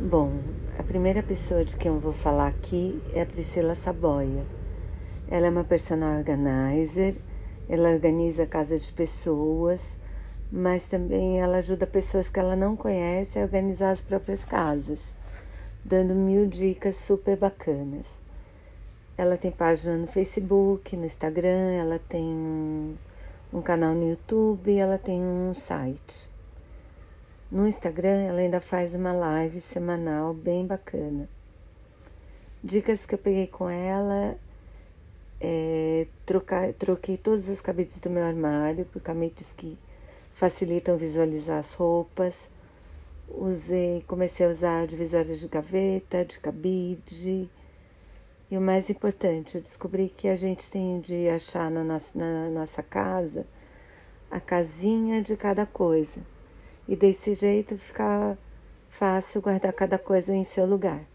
Bom, a primeira pessoa de quem eu vou falar aqui é a Priscila Saboia. Ela é uma personal organizer, ela organiza a casa de pessoas, mas também ela ajuda pessoas que ela não conhece a organizar as próprias casas, dando mil dicas super bacanas. Ela tem página no Facebook, no Instagram, ela tem um, canal no YouTube, ela tem um site. No Instagram, ela ainda faz uma live semanal bem bacana. Dicas que eu peguei com ela é, trocar, troquei todos os cabides do meu armário por cabides que facilitam visualizar as roupas. Usei, comecei a usar divisórias de gaveta, de cabide. E o mais importante, eu descobri que a gente tem de achar na nossa, na nossa casa a casinha de cada coisa e desse jeito ficar fácil guardar cada coisa em seu lugar.